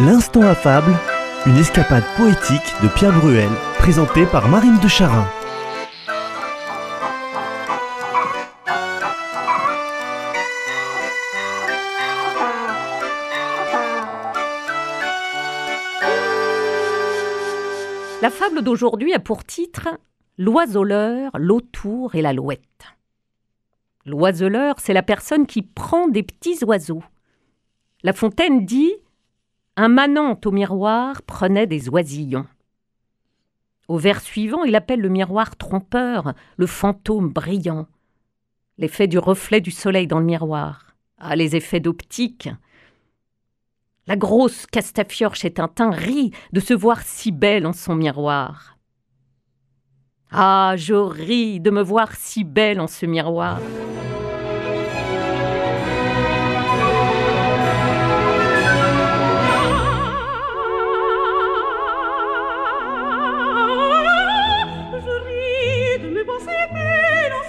L'instant affable, une escapade poétique de Pierre Bruel, présentée par Marine de Charin. La fable d'aujourd'hui a pour titre L'oiseleur, l'autour et l'alouette. L'oiseleur, c'est la personne qui prend des petits oiseaux. La Fontaine dit Un manant au miroir prenait des oisillons. Au vers suivant, il appelle le miroir trompeur, le fantôme brillant. L'effet du reflet du soleil dans le miroir. Ah, les effets d'optique. La grosse Castafiore chez Tintin rit de se voir si belle en son miroir. Ah, je ris de me voir si belle en ce miroir.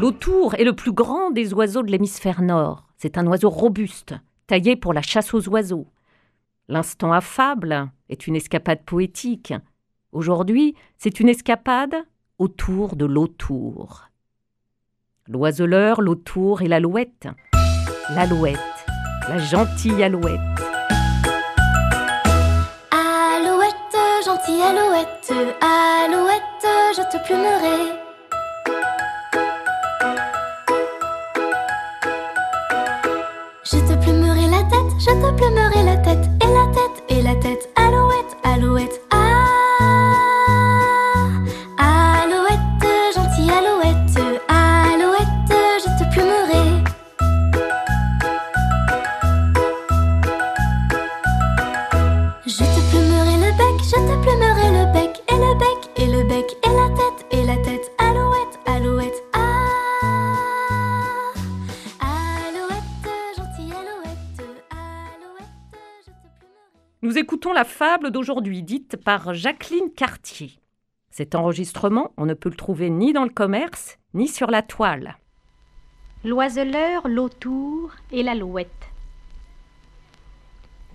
L'autour est le plus grand des oiseaux de l'hémisphère nord. C'est un oiseau robuste, taillé pour la chasse aux oiseaux. L'instant affable est une escapade poétique. Aujourd'hui, c'est une escapade autour de l'autour. L'oiseleur, l'autour et l'alouette. L'alouette, la gentille alouette. Gentille alouette, alouette, je te plumerai. Je te plumerai la tête, je te plumerai la tête, et la tête, Nous écoutons la fable d'aujourd'hui dite par Jacqueline Cartier. Cet enregistrement, on ne peut le trouver ni dans le commerce, ni sur la toile. L'oiseleur, l'autour et l'alouette.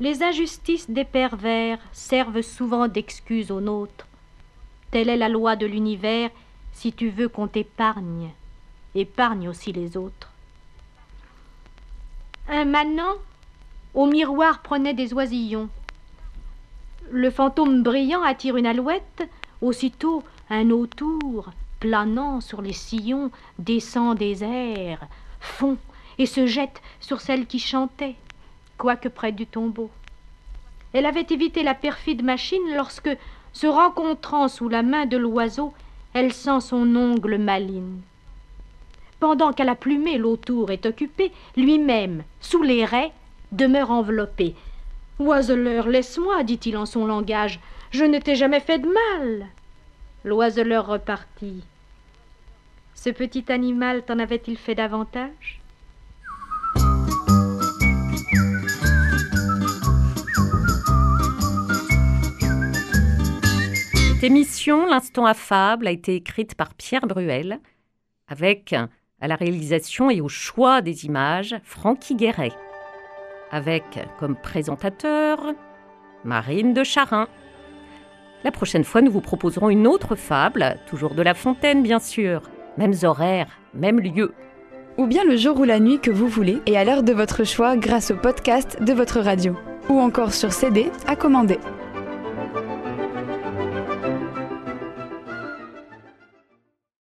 Les injustices des pervers servent souvent d'excuse aux nôtres. Telle est la loi de l'univers, si tu veux qu'on t'épargne, épargne aussi les autres. Un manant au miroir prenait des oisillons. Le fantôme brillant attire une alouette, aussitôt un autour, planant sur les sillons, descend des airs, fond et se jette sur celle qui chantait, quoique près du tombeau. Elle avait évité la perfide machine lorsque, se rencontrant sous la main de l'oiseau, elle sent son ongle maligne. Pendant qu'à la plumée l'autour est occupé, lui-même, sous les raies, demeure enveloppé. Oiseleur, laisse-moi, dit-il en son langage, je ne t'ai jamais fait de mal. L'oiseleur repartit. Ce petit animal t'en avait-il fait davantage? Cette émission, L'instant affable, a été écrite par Pierre Bruel, avec à la réalisation et au choix des images Francky Guéret, avec comme présentateur Marine de Charin. La prochaine fois, nous vous proposerons une autre fable, toujours de La Fontaine bien sûr, mêmes horaires, même lieu. Ou bien le jour ou la nuit que vous voulez et à l'heure de votre choix grâce au podcast de votre radio. Ou encore sur CD à commander.